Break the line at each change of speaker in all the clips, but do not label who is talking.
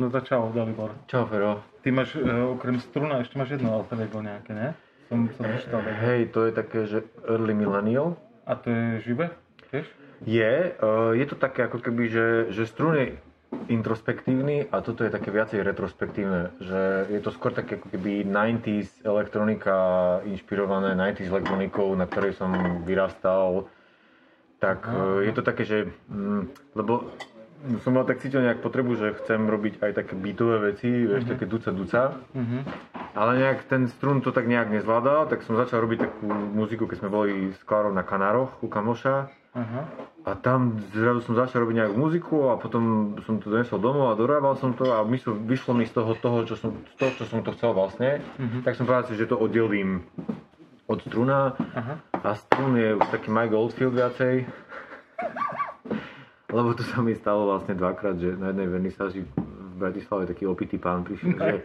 No to čau, Dalibor.
Čau, Fero.
Ty máš, e, okrem struna, ešte máš jedno alter ego nejaké, ne? Som sa dočítal.
Hej, to je také, že early millennial.
A to je živé? Tiež?
Je, uh, je to také ako keby, že, že strun je introspektívny a toto je také viacej retrospektívne, že je to skôr také ako keby 90s elektronika inšpirované 90s elektronikou, na ktorej som vyrastal. Tak uh, je to také, že, mm, lebo som mal tak cítil nejak potrebu, že chcem robiť aj také beatové veci, vieš, také duca duca.
Mhm.
Ale nejak ten strun to tak nejak nezvládal, tak som začal robiť takú muziku, keď sme boli s Klárou na Kanároch u kamoša.
Aha.
A tam zrazu som začal robiť nejakú muziku a potom som to donesol domov a dorábal som to a mysl, vyšlo mi z toho, toho čo som, to, čo som to chcel vlastne.
Mhm.
Tak som povedal si, že to oddelím od struna
Aha.
a strun je už taký Mike Goldfield viacej. Lebo to sa mi stalo vlastne dvakrát, že na jednej vernisáži v Bratislave taký opitý pán prišiel, že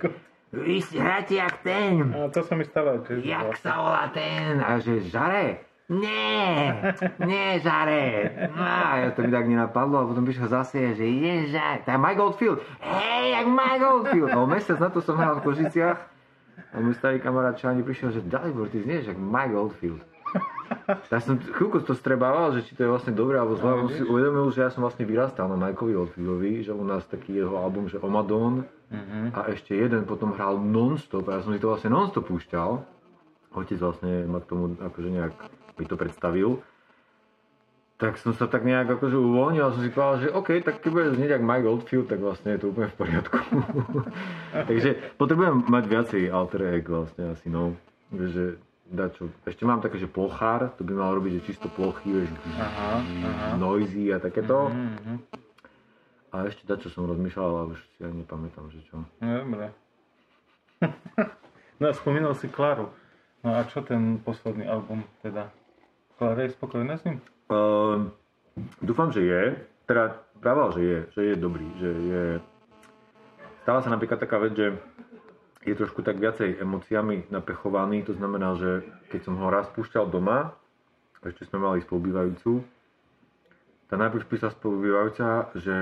vy si hráte jak ten,
A to sa mi stalo tiež.
jak sa volá ten? A že žare? Nie, nie žare. No, ja to mi tak nenapadlo a potom prišiel zase, že je žare. Je Mike Goldfield. Hej, jak Mike Goldfield. No mesiac na to som hral v Kožiciach a môj starý kamarát Čáni prišiel, že Dalibor, ty znieš jak Mike Goldfield. Tak som chvíľku to strebával, že či to je vlastne dobré alebo zlé,
No,
si uvedomil, že ja som vlastne vyrastal na Mikeovi Oldfieldovi, že u nás taký jeho album, že Omadon
Mhm.
a ešte jeden potom hral non-stop a ja som si to vlastne non-stop púšťal. Otec vlastne ma k tomu akože nejak mi to predstavil. Tak som sa tak nejak akože uvoľnil a som si povedal, že OK, tak keď bude znieť jak Mike Oldfield, tak vlastne je to úplne v poriadku. Takže potrebujem mať viacej alter egg vlastne asi, no. Že dačo. Ešte mám také, že plochár, to by mal robiť, že čisto plochy, vieš,
Aha, aha.
noisy a takéto.
Mhm.
A ešte dačo som rozmýšľal, ale už si ani nepamätám, že čo.
No dobre. no a spomínal si Klaru. No a čo ten posledný album teda? Klára je spokojná s ním?
Uh, dúfam, že je. Teda pravil, že je, že je dobrý, že je... Stala sa napríklad taká vec, že je trošku tak viacej emóciami napechovaný, to znamená, že keď som ho raz púšťal doma, ešte sme mali spolubývajúcu, tá najprv písala spolubývajúca, že,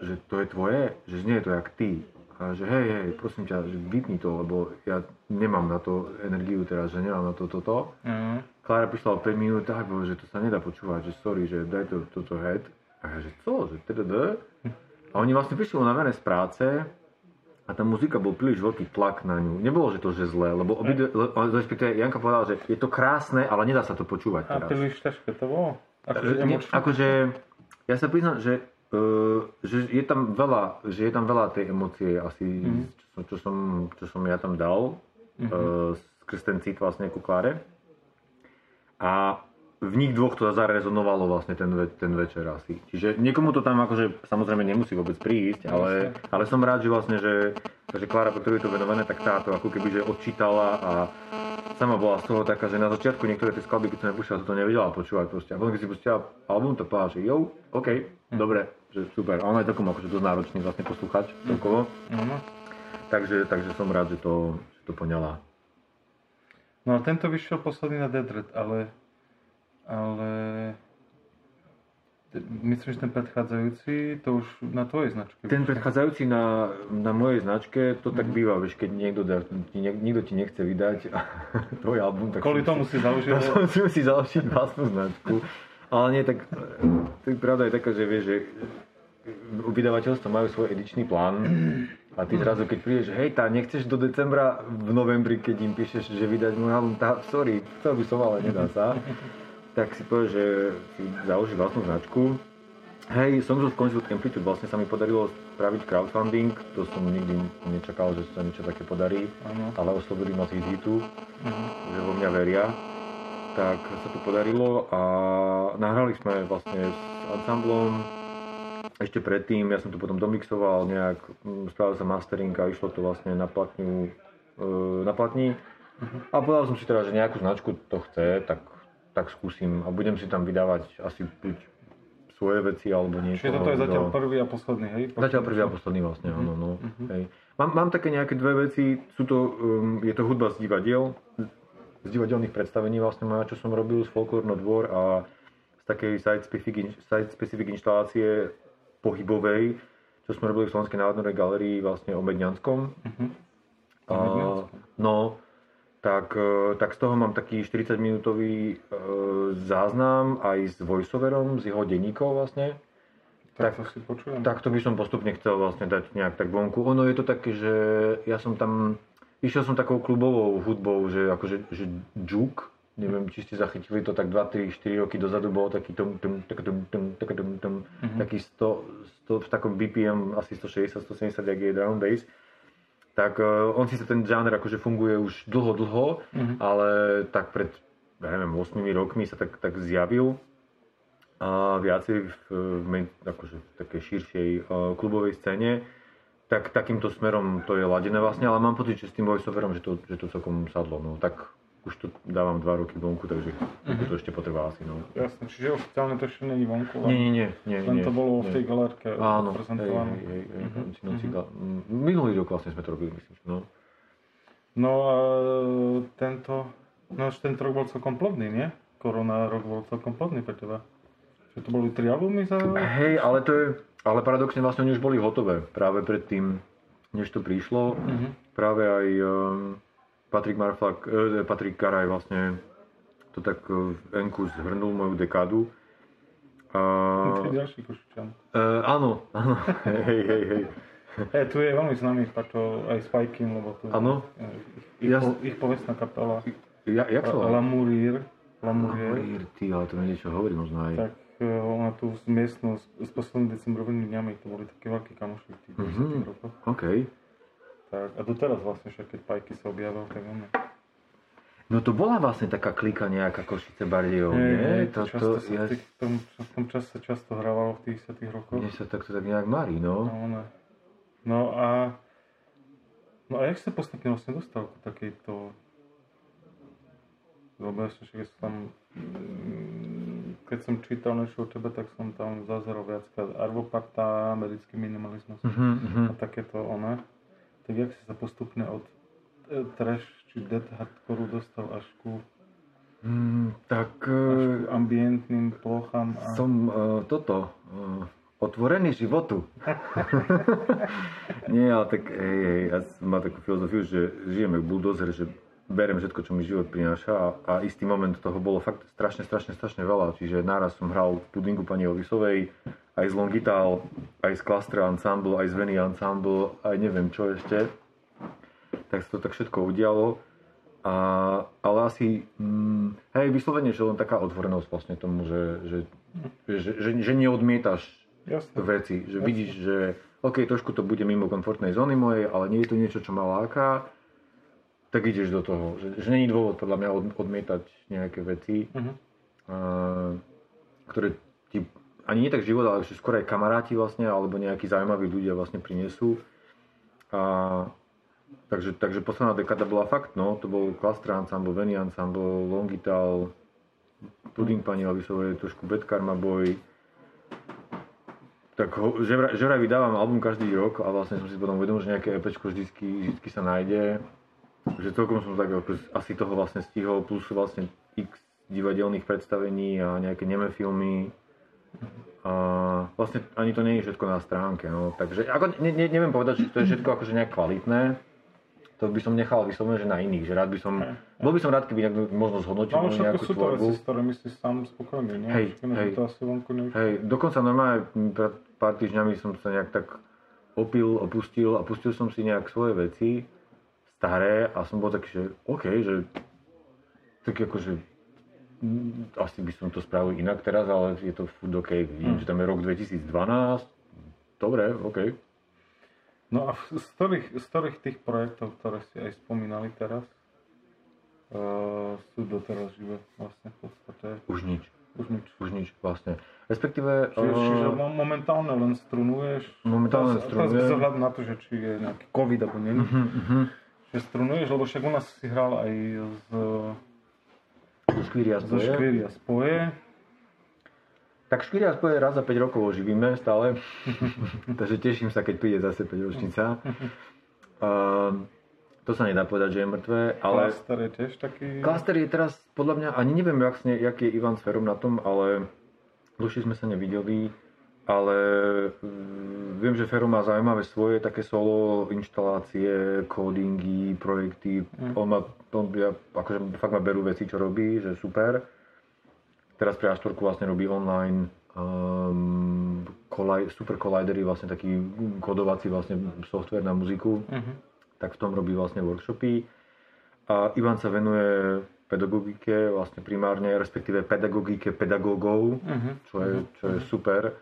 že to je tvoje, že znie to jak ty. A že hej, hej, prosím ťa, že vypni to, lebo ja nemám na to energiu teraz, že nemám na to toto.
Mhm.
Klára prišla o 5 minút, tak že to sa nedá počúvať, že sorry, že daj to, toto head. A ja, že co, že TDD? A oni vlastne prišli unavené z práce a tá muzika bol príliš veľký tlak na ňu. Nebolo, že to, že zlé, lebo obidve, respektíve Janka povedala, že je to krásne, ale nedá sa to počúvať
A
teraz.
príliš ťažké to bolo? Akože
E, akože, ja sa priznám, že, uh, že je tam veľa, že je tam veľa tej emócie asi,
Mhm.
čo, som, čo, som, čo som ja tam dal,
Mhm.
uh, skrz ten cít vlastne ku Kláre. A v nich dvoch to zarezonovalo vlastne ten, ve- ten večer asi. Čiže niekomu to tam akože samozrejme nemusí vôbec prísť, ale, ale som rád, že vlastne, že, že Klára, po ktorej je to venované, tak táto ako keby, že odčítala a sama bola z toho taká, že na začiatku niektoré tie skladby, keď som nepúšťala, to nevedela počúvať proste. A potom keď si pustila album, to povedala, že jo, OK, dobre, že super. A ona je takom akože dosť náročný vlastne posluchač celkovo.
Áno.
Takže, takže som rád, že to, že to poňala.
No a tento vyšiel posledný na Dead Red, ale... Ale... Myslím, že ten predchádzajúci, to už na tvojej značke.
Ten predchádzajúci na, na mojej značke, to tak býva, vieš, keď niekto, dá, ti, niek- niekto ti nechce vydať tvoj album, tak
Kvôli
si-
tomu si založil...
Ja som si musí založiť vlastnú značku. Ale nie, tak, tak pravda je taká, že vieš, že vydavateľstva majú svoj edičný plán a ty zrazu, keď prídeš, hej, tá nechceš do decembra, v novembri, keď im píšeš, že vydať môj album, tá, sorry, chcel by som, ale nedá sa. Tak si povieš, že si založíš vlastnú značku. Hej, Songs of Consult Amplitude, vlastne sa mi podarilo spraviť crowdfunding, to som nikdy nečakal, že sa niečo také podarí,
Áno.
ale oslovili ma z hitu
Mhm.
že vo mňa veria, tak sa to podarilo a nahrali sme vlastne s ansamblom. Ešte predtým, ja som to potom domixoval nejak, mm, spravil sa mastering a išlo to vlastne na platňu, e, na platni. A povedal som si teda, že nejakú značku to chce, tak, tak skúsim a budem si tam vydávať asi buď svoje veci alebo niečo.
Čiže toto je zatiaľ
do-
prvý a posledný, hej?
Zatiaľ prvý a posledný vlastne, áno, no.
Mhm.
Hej. Mám, mám také nejaké dve veci, sú to, um, je to hudba z divadiel, z divadelných predstavení vlastne moja, čo som robil z Folklórno dvor a z takej site-specific, site-specific inštalácie pohybovej, čo sme robili v Slovenskej národnej galerii vlastne o Medňanskom.
Mhm.
A, no, tak, e, tak z toho mám taký 40 minútový e, záznam aj s voiceoverom, z jeho denníkov vlastne.
Tak,
tak-
to si počujem.
Tak to by som postupne chcel vlastne dať nejak tak vonku. Ono je to také, že ja som tam, išiel som takou klubovou hudbou, že akože že juke, neviem, či ste zachytili to tak 2, 3, 4 roky dozadu bol taký tum, tum, tak, tum, tum, tak, tum, tum,
Mhm.
taký 100, 100, v takom BPM asi 160, 170, jak je drum bass. Tak uh, on si sa ten žáner akože funguje už dlho, dlho,
Mhm.
ale tak pred, ja neviem, 8 rokmi sa tak, tak zjavil. A viacej v, v akože v takej širšej uh, klubovej scéne, tak takýmto smerom to je ladené vlastne, ale mám pocit, že s tým voiceoverom, že to, že to celkom sadlo, no. Tak už to dávam 2 roky vonku, takže mm-hmm. to ešte potrvá asi, no.
Jasne, čiže oficiálne to ešte není vonku,
Nie,
len,
nie, nie, nie,
len
nie,
to bolo v
nie.
tej galérke
Áno,
prezentované.
hej, hej, hej,
Mhm,
v noci
mhm.
minulý rok vlastne sme to robili, myslím, no.
No a tento, no už tento rok bol celkom plodný, nie? Korona rok bol celkom plodný pre teba. Že to boli tri albumy za...
Hej, ale to je, ale paradoxne vlastne oni už boli hotové práve predtým, než to prišlo.
Mhm.
Práve aj um, Patrik Marflak, eh, Patrik Karaj vlastne to tak eh, v Enku zhrnul moju dekádu. A,
To je ďalší Košičan.
eh, áno, áno, hej, hej, hej.
E, tu je veľmi známy pačo aj Spikey, lebo tu
Áno.
e, ich,
Ja-
po, ich povestná kapela
Ja, jak sa?
Lamurier, Lamurier,
Lamurier, ty, ale to mi niečo hovorí možno aj.
tak e, ona tu z miestnosť s poslednými decembrovými dňami, to boli také veľké kamoši v tých 90
Mhm.
rokoch.
OK.
Tak, a doteraz vlastne však keď Pajky sa objavil, tak on
No to bola vlastne taká klika nejaká Košice Bardejov, nie?
hej,
To,
často
to, ja,
tých, tom, v tom čase často hrávalo v tých 10 rokoch.
mne sa takto tak nejak marí, no.
No, ono. no a no a jak sa postupne vlastne dostal k takejto lebo ja som však som tam keď som čítal niečo o tebe, tak som tam zazeral viackrát Arvoparta, americký minimalizmus
Mhm, mhm.
a takéto one. Tak jak si sa postupne od e, trash či death hardcore dostal až ku,
Mm, tak
až ku
eh,
ambientným plochám a...
som uh, toto, uh, otvorený životu. Nie, ale tak hej, hej, ja mal takú filozofiu, že žijeme v bulldozer, že berem všetko, čo mi život prináša a, a istý moment toho bolo fakt strašne, strašne, strašne veľa. Čiže naraz som hral v pudingu pani Ovisovej, aj z Longital, aj z Cluster Ensemble, aj z Veny Ensemble, aj neviem čo ešte. Tak sa to tak všetko udialo. A, ale asi, mm, hej, vyslovene, že len taká otvorenosť vlastne tomu, že, že, že, že, že neodmietaš
Jasne.
veci, že vidíš, že OK, trošku to bude mimo komfortnej zóny mojej, ale nie je to niečo, čo ma láka, tak ideš do toho. Že, že není dôvod podľa mňa od, odmietať nejaké veci,
Mhm.
a, ktoré ti ani nie tak život, ale že skôr aj kamaráti vlastne, alebo nejakí zaujímaví ľudia vlastne prinesú. A, takže, takže posledná dekáda bola fakt, no, to bol Cluster Ensemble, Veny Ensemble, Longital, Pudding pani Lavisovej, trošku Bad Karma Boy. Tak ho, že, vraj, že vraj vydávam album každý rok a vlastne som si potom uvedomil, že nejaké EPčko vždycky, vždycky sa nájde. Že celkom som tak asi toho vlastne stihol, plus vlastne x divadelných predstavení a nejaké neme filmy. A vlastne ani to nie je všetko na stránke, no. Takže ako, ne, ne, neviem povedať, že to je všetko akože nejak kvalitné. To by som nechal vyslovene, že na iných, že rád by som, bol by som rád, keby nejak možno zhodnotil
No, ale
nejakú
sú to veci, s ktorými si sám spokojný, nie?
Hej,
Všetko, že
hej.
To asi vonku nevyšlo.
Hej, dokonca normálne pred pár týždňami som sa nejak tak opil, opustil a pustil som si nejak svoje veci staré a som bol taký, že OK, že tak akože asi by som to spravil inak teraz, ale je to furt OK. Vidím,
Hm.
že tam je rok 2012. Dobre, OK.
No a z ktorých, z ktorých tých projektov, ktoré ste aj spomínali teraz, uh, sú doteraz živé vlastne v podstate?
Už nič.
Už nič.
Už nič vlastne. Respektíve...
Čiže,
eh,
čiže mo- momentálne len strunuješ?
Momentálne strunujem.
Teraz bez na to, že či je nejaký COVID alebo nie.
mhm, mhm.
Že strunuješ, lebo však u nás si hral aj z,
Zo Škvíria spoje.
Škvíria spoje.
Tak Škvíria spoje raz za 5 rokov oživíme stále. Takže teším sa, keď príde zase 5 ročnica. Um, to sa nedá povedať, že je mŕtve, ale
Klaster je tiež taký...
Cluster je teraz, podľa mňa, ani neviem, jak, jak je Ivan s Ferom na tom, ale dlhšie sme sa nevideli ale mm, viem, že Fero má zaujímavé svoje také solo inštalácie, codingy, projekty. Mm. On má, on, ja, akože fakt ma berú veci, čo robí, že super. Teraz pre Astorku vlastne robí online um, kolaj, super collidery, vlastne taký kodovací vlastne software na muziku. Mm-hmm. Tak v tom robí vlastne workshopy. A Ivan sa venuje pedagogike, vlastne primárne, respektíve pedagogike pedagógov, uh-huh. čo, je, čo je super.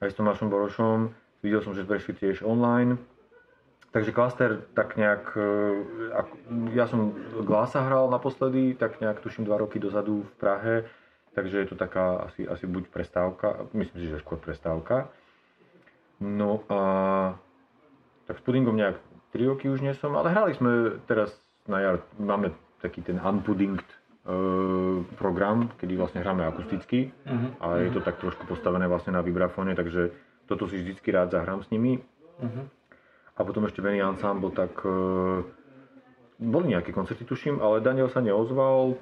Aj s Tomášom Borošom. Videl som, že prešli tiež online. Takže klaster tak nejak, e, ja som Glasa hral naposledy, tak nejak tuším dva roky dozadu v Prahe, takže je to taká asi, asi buď prestávka, myslím si, že skôr prestávka. No a tak s pudingom nejak 3 roky už nie som, ale hrali sme teraz na jar, máme taký ten unpuddinged uh, program, kedy vlastne hráme akusticky uh-huh. a je to tak trošku postavené vlastne na vibrafóne, takže toto si vždycky rád zahrám s nimi. Uh-huh. A potom ešte Benny Ensemble, tak uh, boli nejaké koncerty, tuším, ale Daniel sa neozval,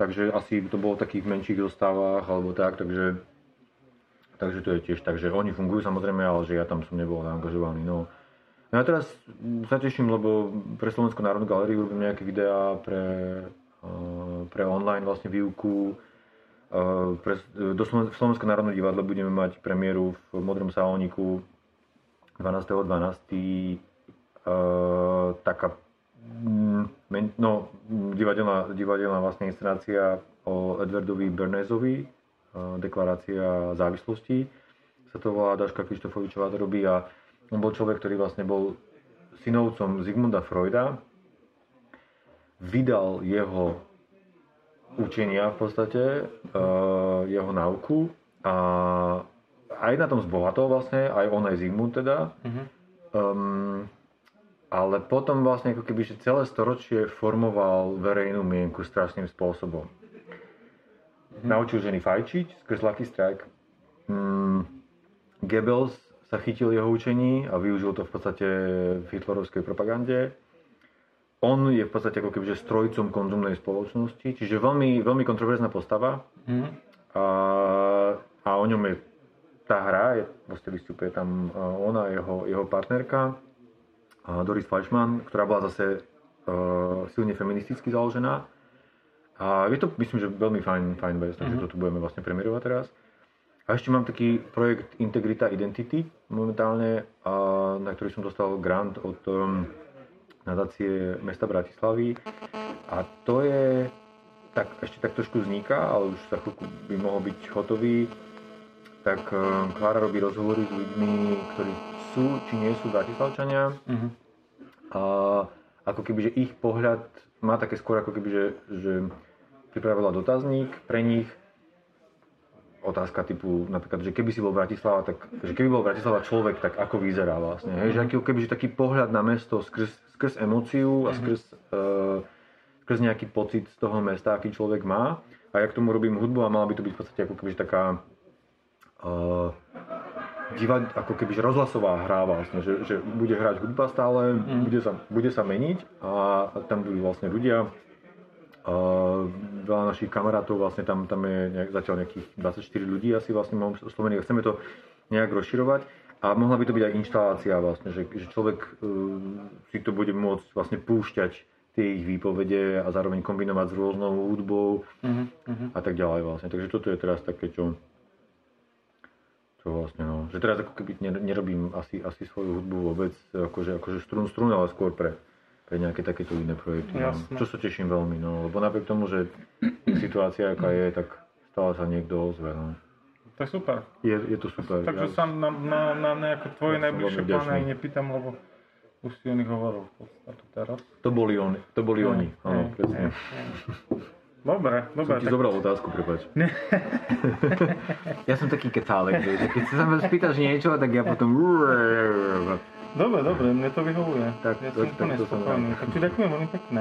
takže asi to bolo v takých menších zostávach alebo tak, takže, takže to je tiež tak, že oni fungujú samozrejme, ale že ja tam som nebol zaangažovaný. No. No ja teraz sa teším, lebo pre Slovenskú národnú galériu robím nejaké videá pre, pre online vlastne výuku. Eh, pre, do Slovenského národného divadla budeme mať premiéru v Modrom salóniku 12.12. Uh, taká mm, no, divadelná, divadelná vlastne inscenácia o Edwardovi Bernézovi, uh, deklarácia závislosti sa to volá, Daška Krištofovičová to robí a on bol človek, ktorý vlastne bol synovcom Zigmunda Freuda, vydal jeho učenia v podstate, uh, jeho nauku a aj na tom zbohatol vlastne, aj on aj Zigmund teda. Uh-huh. Um, ale potom vlastne ako keby, že celé storočie formoval verejnú mienku strašným spôsobom. Uh-huh. Naučil ženy fajčiť skrz Lucky Strike. Um, Goebbels sa chytil jeho učení a využil to v podstate v hitlerovskej propagande. On je v podstate ako kebyže strojcom konzumnej spoločnosti, čiže veľmi, veľmi kontroverzná postava. Mm. A, a o ňom je tá hra, je, vlastne vystupuje tam ona, jeho, jeho partnerka, Doris Fleischmann, ktorá bola zase uh, silne feministicky založená. A je to, myslím, že veľmi fajn, fajn vec, takže mm-hmm. to tu budeme vlastne premiérovať teraz. A ešte mám taký projekt Integrita Identity momentálne, a na ktorý som dostal grant od um, nadácie mesta Bratislavy. A to je, tak ešte tak trošku vzniká, ale už za chvíľku by mohol byť hotový. Tak um, Klára robí rozhovory s ľuďmi, ktorí sú či nie sú Bratislavčania. Uh-huh. A ako keby, že ich pohľad má také skôr ako keby, že, že pripravila dotazník pre nich, otázka typu, napríklad, že keby si bol Bratislava, tak, že keby bol Bratislava človek, tak ako vyzerá vlastne, hej? že aký, keby, že taký pohľad na mesto skrz, skrz emóciu a mhm. skrz, uh, skrz nejaký pocit z toho mesta, aký človek má. A ja k tomu robím hudbu a mala by to byť v podstate ako keby taká uh, diva, ako keby rozhlasová hra vlastne, že, že bude hrať hudba stále, mm. bude, sa, bude sa meniť a tam budú vlastne ľudia, veľa našich kamarátov, vlastne tam, tam je nejak, zatiaľ nejakých 24 ľudí asi vlastne mám oslovených a chceme to nejak rozširovať. A mohla by to byť aj inštalácia vlastne, že, že človek uh, si to bude môcť vlastne púšťať tie ich výpovede a zároveň kombinovať s rôznou hudbou uh-huh, a tak ďalej vlastne. Takže toto je teraz také, čo, čo vlastne no, že teraz ako keby nerobím asi, asi svoju hudbu vôbec akože, akože strun strun, ale skôr pre, pre nejaké takéto iné projekty. No. Čo sa teším veľmi, no, lebo napriek tomu, že situácia aká je, tak stále sa niekto ozve. No.
To je super.
Je, je to super.
Takže ja, sa na, na, na nejaké tvoje ja najbližšie plány aj nepýtam, lebo už si o nich hovoril v podstate teraz.
To boli oni, to boli no, oni, áno, presne.
Dobre, dobre.
Som ti tak... zobral otázku, prepáč. ja som taký kecálek, že keď sa ma spýtaš niečo, tak ja potom...
Dobre, dobre, mne to vyhovuje. Tak, ja som úplne spokojný. Tak ti ďakujem veľmi pekne.